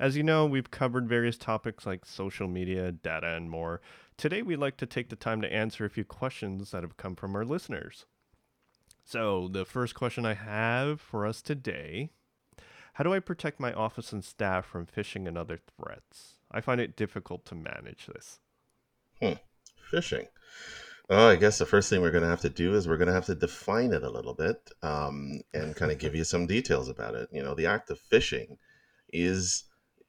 As you know, we've covered various topics like social media, data, and more. Today, we'd like to take the time to answer a few questions that have come from our listeners. So, the first question I have for us today How do I protect my office and staff from phishing and other threats? I find it difficult to manage this. Hmm. Phishing. Oh, I guess the first thing we're going to have to do is we're going to have to define it a little bit um, and kind of give you some details about it. You know, the act of phishing is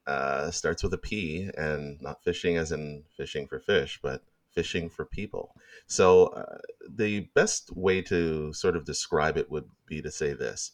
uh, starts with a P and not fishing as in fishing for fish, but fishing for people. So uh, the best way to sort of describe it would be to say this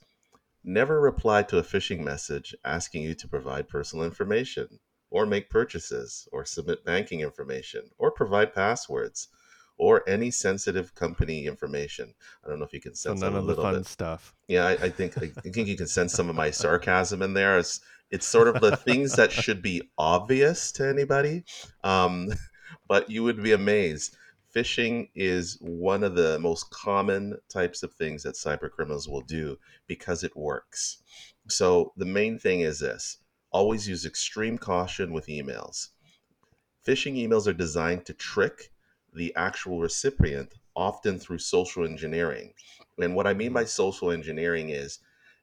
never reply to a phishing message asking you to provide personal information or make purchases or submit banking information or provide passwords or any sensitive company information. I don't know if you can sense so none a of the fun bit. stuff. Yeah, I, I think I think you can sense some of my sarcasm in there. It's it's sort of the things that should be obvious to anybody, um, but you would be amazed. Phishing is one of the most common types of things that cyber criminals will do because it works. So the main thing is this: always use extreme caution with emails. Phishing emails are designed to trick the actual recipient, often through social engineering. And what I mean by social engineering is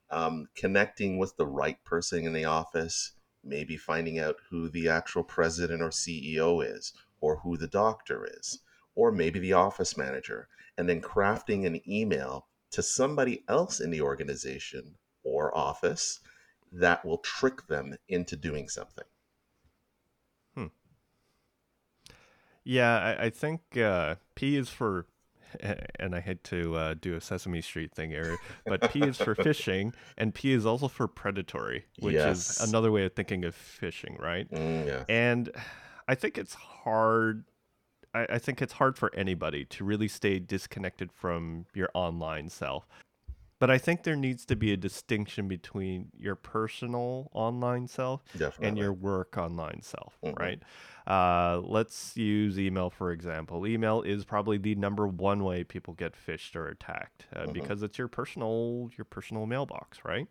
um, connecting with the right person in the office, maybe finding out who the actual president or CEO is, or who the doctor is, or maybe the office manager, and then crafting an email to somebody else in the organization or office that will trick them into doing something. Yeah, I, I think uh, P is for, and I had to uh, do a Sesame Street thing here, but P is for fishing, and P is also for predatory, which Yes. is another way of thinking of fishing, right? Mm, yeah. And I think it's hard. I, I think it's hard for anybody to really stay disconnected from your online self. But I think there needs to be a distinction between your personal online self Definitely. and your work online self, Mhm. right? Uh, let's use email for example. Email is probably the number one way people get phished or attacked uh, Mhm. because it's your personal your personal mailbox, right?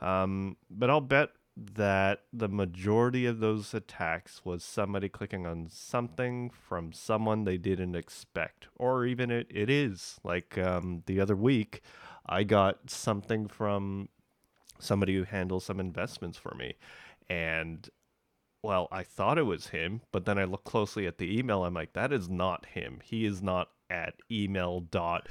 Um, but I'll bet that the majority of those attacks was somebody clicking on something from someone they didn't expect, or even it, it is like um, the other week, I got something from somebody who handles some investments for me, and well, I thought it was him, but then I look closely at the email. I'm like, that is not him. He is not at email dot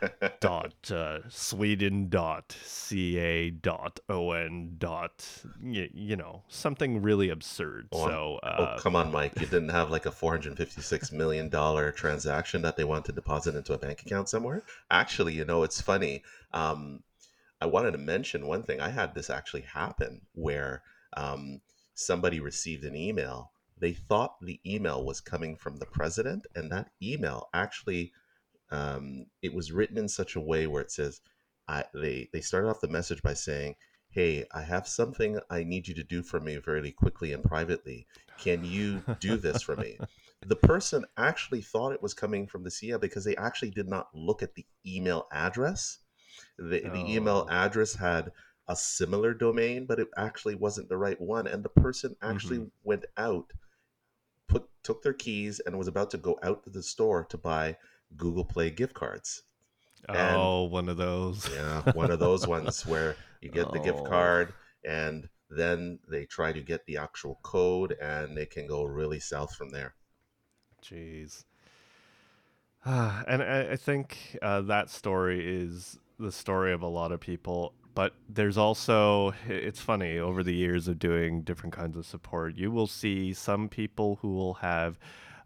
dot uh, Sweden dot ca dot on dot y- you know something really absurd. Oh, so oh, uh, come on, Mike. You didn't have like a $456 million transaction that they want to deposit into a bank account somewhere? Actually, you know, it's funny. Um, I wanted to mention one thing. I had this actually happen where um, somebody received an email. They thought the email was coming from the president, and that email actually um, it was written in such a way where it says, I, they they started off the message by saying, "Hey, I have something I need you to do for me very quickly and privately. Can you do this for me?" The person actually thought it was coming from the CEO because they actually did not look at the email address. The, the email Oh. address had a similar domain, but it actually wasn't the right one. And the person actually went out, put took their keys, and was about to go out to the store to buy Google Play gift cards. and- oh, one of those. Yeah, one of those ones where you get the gift Oh. card and then they try to get the actual code and they can go really south from there. Jeez. and I, I think uh, that story is the story of a lot of people. But there's also, it's funny, over the years of doing different kinds of support, you will see some people who will have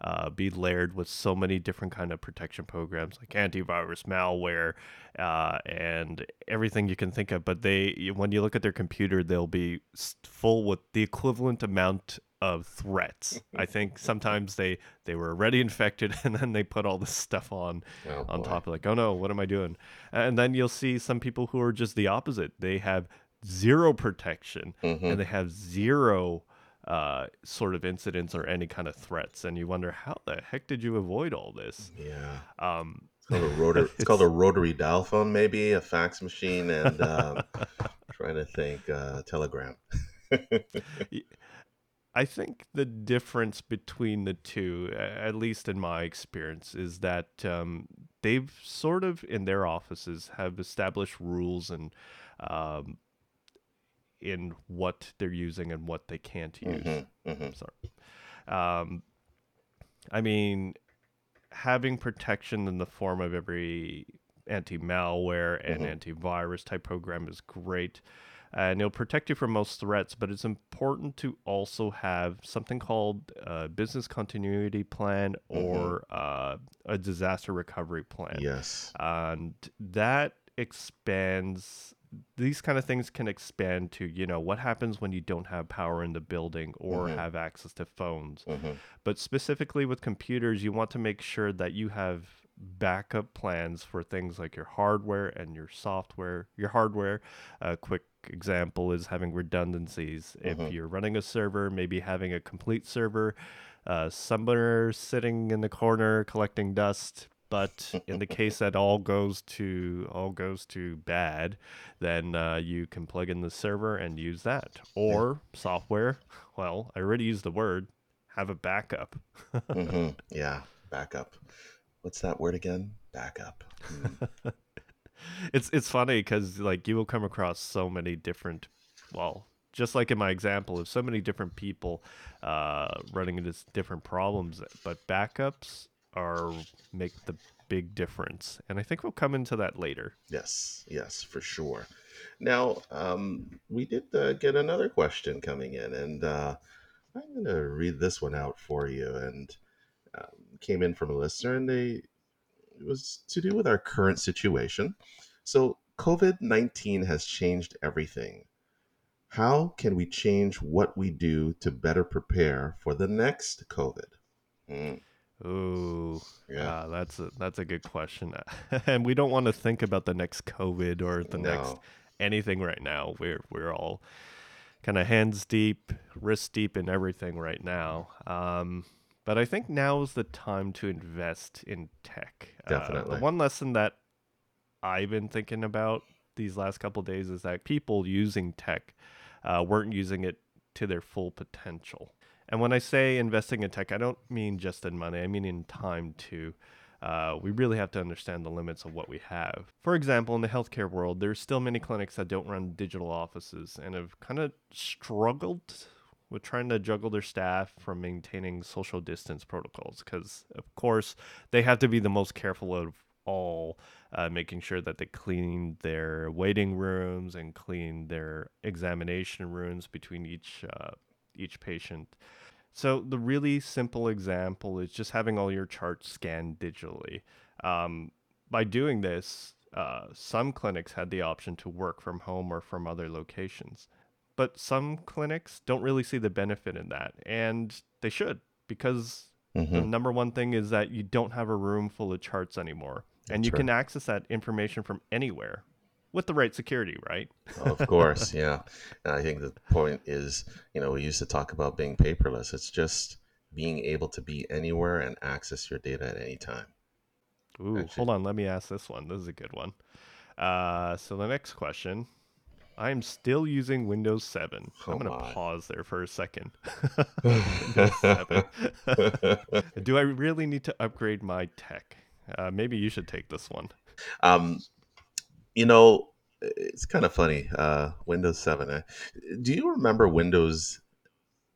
uh, be layered with so many different kind of protection programs like antivirus, malware, uh, and everything you can think of. But they, when you look at their computer, they'll be full with the equivalent amount of threats. I think sometimes they they were already infected and then they put all this stuff on Oh, on boy. top of like, oh no, what am I doing? And then you'll see some people who are just the opposite. They have zero protection Mhm. and they have zero uh, sort of incidents or any kind of threats, and you wonder how the heck did you avoid all this? Yeah. Um, It's called a rotary. it's called a rotary dial phone, maybe a fax machine, and um, trying to think uh, telegram. I think the difference between the two, at least in my experience, is that um, they've sort of in their offices have established rules and um, in what they're using and what they can't use. Mm-hmm, mm-hmm. Sorry. Um, I mean, having protection in the form of every anti-malware and Mhm. antivirus type program is great and it'll protect you from most threats but it's important to also have something called a business continuity plan or uh, a disaster recovery plan Yes. and that expands these kind of things can expand to you know what happens when you don't have power in the building or Mhm. have access to phones hmm but specifically with computers, you want to make sure that you have backup plans for things like your hardware and your software. Your hardware, a quick example is having redundancies. If Mhm. you're running a server, maybe having a complete server, uh, somewhere sitting in the corner collecting dust. But in the case that all goes to all goes to bad, then uh, you can plug in the server and use that. Or software. Well, I already used the word have a backup. hmm Yeah. Backup. What's that word again? Backup. Mm. it's it's funny because like you will come across so many different, well, just like in my example, of so many different people uh, running into different problems, but backups are make the big difference, and I think we'll come into that later. Yes. Yes, for sure. Now, um, we did uh, get another question coming in, and uh, I'm going to read this one out for you. And um, came in from a listener, and they it was to do with our current situation. So, COVID 19 has changed everything. How can we change what we do to better prepare for the next COVID? Mm, Ooh, yeah, uh, that's a that's a good question, and we don't want to think about the next COVID or the next anything right now. We're we're all kind of hands deep, wrist deep in everything right now. Um, but I think now is the time to invest in tech. Uh, Definitely. the one lesson that I've been thinking about these last couple days is that people using tech uh, weren't using it to their full potential. And when I say investing in tech, I don't mean just in money, I mean in time too. Uh, we really have to understand the limits of what we have. For example, in the healthcare world, there's still many clinics that don't run digital offices and have kind of struggled with trying to juggle their staff from maintaining social distance protocols because, of course, they have to be the most careful of all, uh, making sure that they clean their waiting rooms and clean their examination rooms between each uh, each patient. So the really simple example is just having all your charts scanned digitally. Um, by doing this, uh, some clinics had the option to work from home or from other locations, but some clinics don't really see the benefit in that, and they should because the hmm number one thing is that you don't have a room full of charts anymore, and That's you can access that information from anywhere with the right security, right? Of course, yeah. And I think the point is, you know, we used to talk about being paperless. It's just being able to be anywhere and access your data at any time. Ooh, Actually, hold on. Let me ask this one. This is a good one. Uh, so the next question. I am still using Windows 7. I'm oh going to pause there for a second. Do I really need to upgrade my tech? Uh, maybe you should take this one. um, you know, it's kind of funny. Uh, Windows 7. eh? Do you remember Windows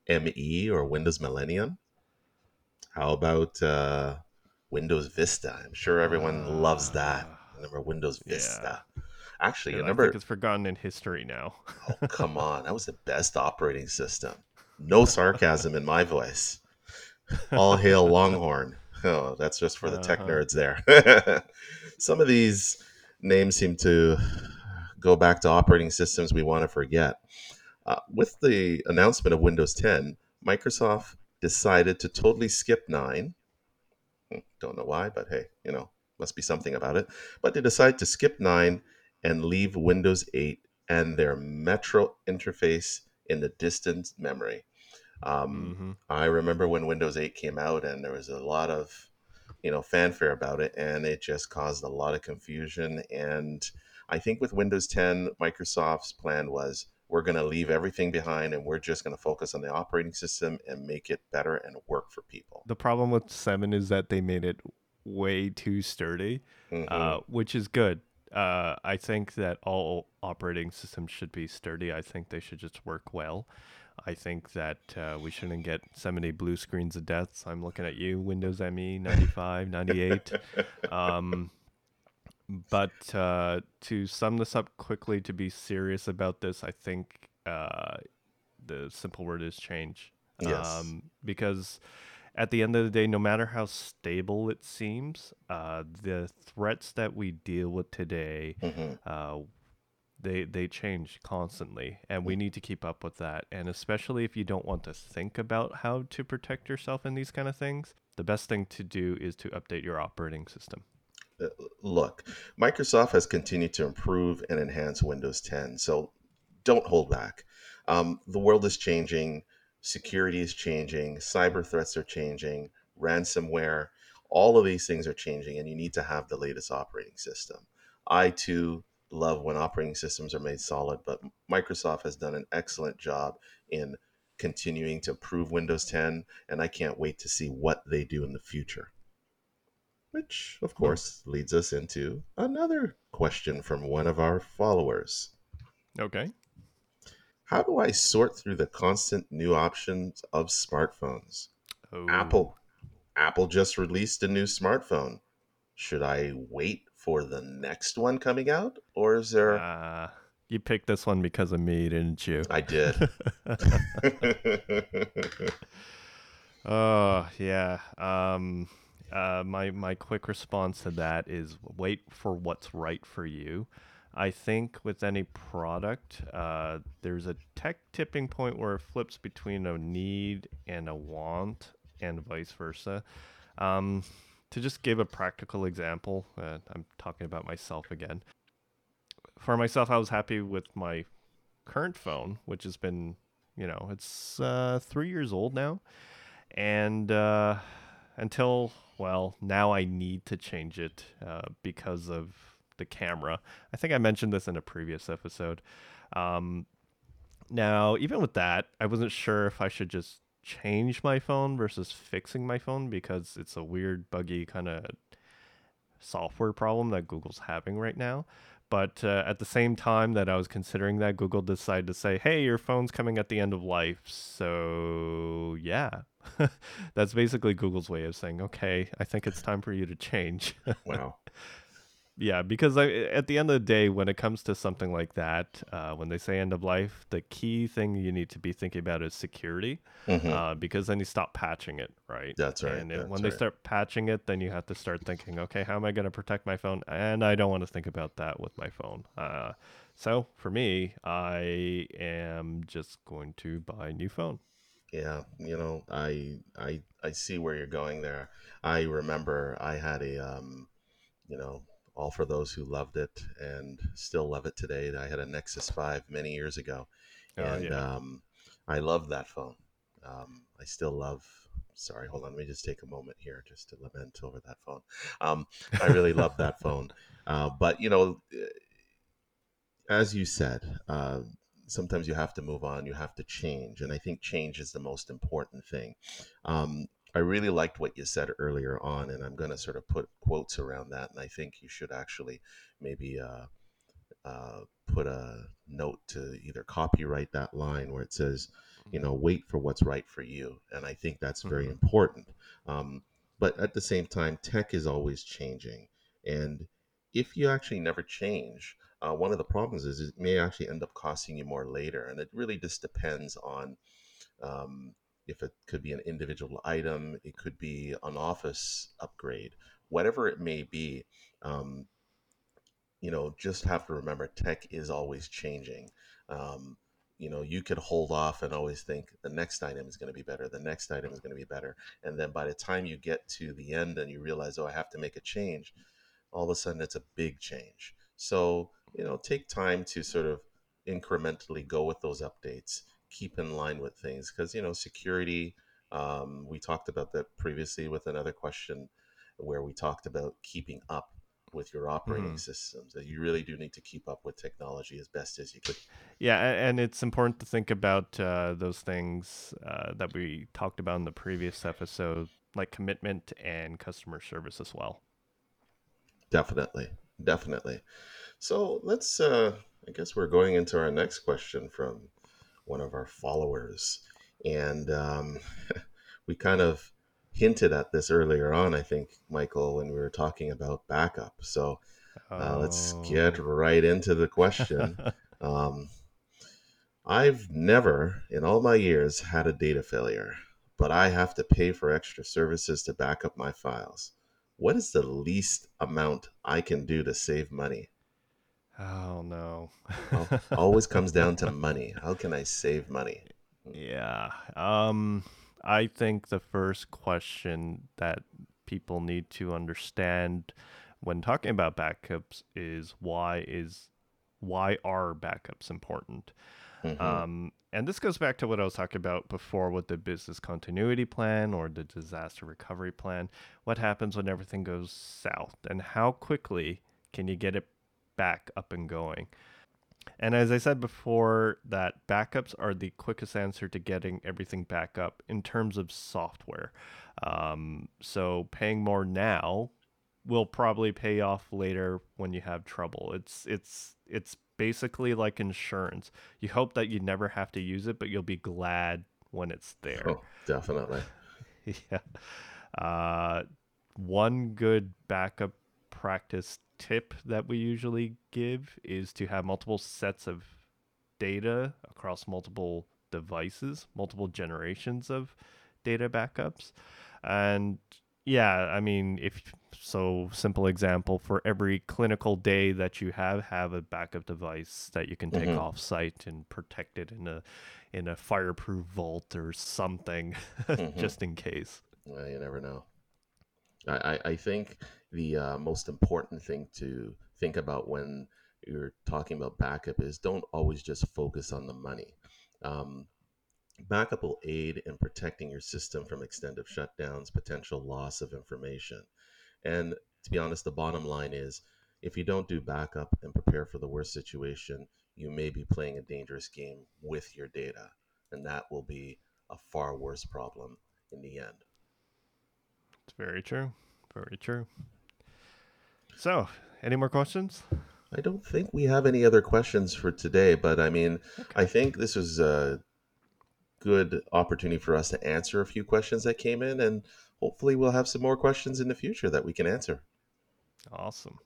ME or Windows Millennium? How about uh, Windows Vista? I'm sure everyone loves that. Ah, Remember Windows yeah. Vista? Actually, you And I think remember? it's forgotten in history now. Oh, come on. That was the best operating system. No sarcasm in my voice. All hail Longhorn. Oh, that's just for the tech Uh-huh. nerds there. Some of these names seem to go back to operating systems we want to forget. Uh, with the announcement of Windows 10, Microsoft decided to totally skip 9. Hmm, Don't know why, but hey, you know, must be something about it. But they decided to skip 9 and leave Windows 8 and their Metro interface in the distant memory. Um, hmm I remember when Windows 8 came out and there was a lot of, you know, fanfare about it and it just caused a lot of confusion. And I think with Windows 10, Microsoft's plan was we're going to leave everything behind and we're just going to focus on the operating system and make it better and work for people. The problem with 7 is that they made it way too sturdy, Mhm. uh, which is good. Uh, I think that all operating systems should be sturdy. I think they should just work well. I think that uh, we shouldn't get so many blue screens of deaths. I'm looking at you, Windows ME 95, 98. Um, but uh, to sum this up quickly, to be serious about this, I think uh, the simple word is change. Yes. Um, because at the end of the day, no matter how stable it seems, uh, the threats that we deal with today, Mhm. They they change constantly, and we need to keep up with that. And especially if you don't want to think about how to protect yourself in these kind of things, the best thing to do is to update your operating system. Uh, Look, Microsoft has continued to improve and enhance Windows 10, so don't hold back. Um, the world is changing, security is changing, cyber threats are changing, ransomware, all of these things are changing, and you need to have the latest operating system. I too love when operating systems are made solid, but Microsoft has done an excellent job in continuing to improve Windows 10, and I can't wait to see what they do in the future. Which, of course, leads us into another question from one of our followers. Okay. How do I sort through the constant new options of smartphones? Oh. Apple Apple just released a new smartphone. Should I wait for the next one coming out or is there Uh, you picked this one because of me, didn't you? I did. Oh yeah. Um, uh, my my quick response to that is wait for what's right for you. I think with any product, uh, there's a tech tipping point where it flips between a need and a want, and vice versa. Um, to just give a practical example, uh, I'm talking about myself again. For myself, I was happy with my current phone, which has been, you know, it's uh, three years old now. And uh, until well now i need to change it uh, because of the camera. I think i mentioned this in a previous episode. Um, now even with that i wasn't sure if i should just change my phone versus fixing my phone because it's a weird buggy kind of software problem that google's having right now but uh, at the same time that i was considering that google decided to say hey your phone's coming at the end of life so yeah that's basically Google's way of saying, okay, I think it's time for you to change. wow. Yeah, because I, at the end of the day, when it comes to something like that, uh, when they say end of life, the key thing you need to be thinking about is security, Mhm. uh, because then you stop patching it, right? That's right. And that's when they right. start patching it, then you have to start thinking, okay, how am I going to protect my phone? And I don't want to think about that with my phone. Uh, so for me, I am just going to buy a new phone. Yeah, you know, I I I see where you're going there. I remember I had a um, you know, all for those who loved it and still love it today. I had a Nexus 5 many years ago. Oh, and yeah. um I love that phone. Um I still love Sorry, hold on. Let me just take a moment here just to lament over that phone. Um, I really love that phone. Uh, but you know, as you said, uh, sometimes you have to move on, you have to change. And I think change is the most important thing. Um, I really liked what you said earlier on, and I'm going to sort of put quotes around that. And I think you should actually maybe uh, uh, put a note to either copyright that line where it says, you know, wait for what's right for you. And I think that's very Mhm. important. Um, but at the same time, tech is always changing. And if you actually never change, uh, one of the problems is it may actually end up costing you more later. And it really just depends on um, if it could be an individual item, it could be an office upgrade, whatever it may be. Um, you know, just have to remember tech is always changing. Um, you know, you could hold off and always think the next item is going to be better, the next item is going to be better. And then by the time you get to the end and you realize, oh, I have to make a change, all of a sudden it's a big change. So, you know, take time to sort of incrementally go with those updates, keep in line with things because, you know, security, um, we talked about that previously with another question where we talked about keeping up with your operating Mhm. systems. That you really do need to keep up with technology as best as you could. Yeah, and it's important to think about uh, those things uh, that we talked about in the previous episode, like commitment and customer service as well. Definitely, definitely. So let's. Uh, I guess we're going into our next question from one of our followers, and um, we kind of hinted at this earlier on. I think Michael, when we were talking about backup. So uh, let's get Oh. right into the question. Um, I've never, in all my years, had a data failure, but I have to pay for extra services to back up my files. What is the least amount I can do to save money? Oh no. Al- Always comes down to money. How can I save money? Yeah. Um I think the first question that people need to understand when talking about backups is why is why are backups important? Mhm. Um and this goes back to what I was talking about before with the business continuity plan or the disaster recovery plan. What happens when everything goes south and how quickly can you get it back up and going? And as I said before, that backups are the quickest answer to getting everything back up in terms of software. Um, so paying more now will probably pay off later when you have trouble. It's it's it's basically like insurance. You hope that you never have to use it, but you'll be glad when it's there. Oh, definitely. yeah. Uh, one good backup practice tip that we usually give is to have multiple sets of data across multiple devices, multiple generations of data backups. And yeah, I mean, if so, simple example for every clinical day that you have, have a backup device that you can take Mhm. off site and protect it in a in a fireproof vault or something, Mhm. just in case. Well, you never know. I, I, think the uh, most important thing to think about when you're talking about backup is don't always just focus on the money. Um, backup will aid in protecting your system from extended shutdowns, potential loss of information. And to be honest, the bottom line is if you don't do backup and prepare for the worst situation, you may be playing a dangerous game with your data. And that will be a far worse problem in the end. It's very true. Very true. So, any more questions? I don't think we have any other questions for today, but I mean, I think this was a good opportunity for us to answer a few questions that came in, and hopefully, we'll have some more questions in the future that we can answer. Awesome.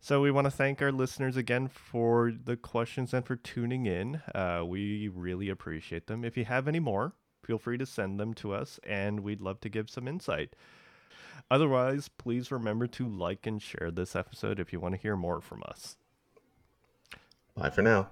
So we want to thank our listeners again for the questions and for tuning in. Uh, we really appreciate them. If you have any more, feel free to send them to us, and we'd love to give some insight. Otherwise, please remember to like and share this episode if you want to hear more from us. Bye for now.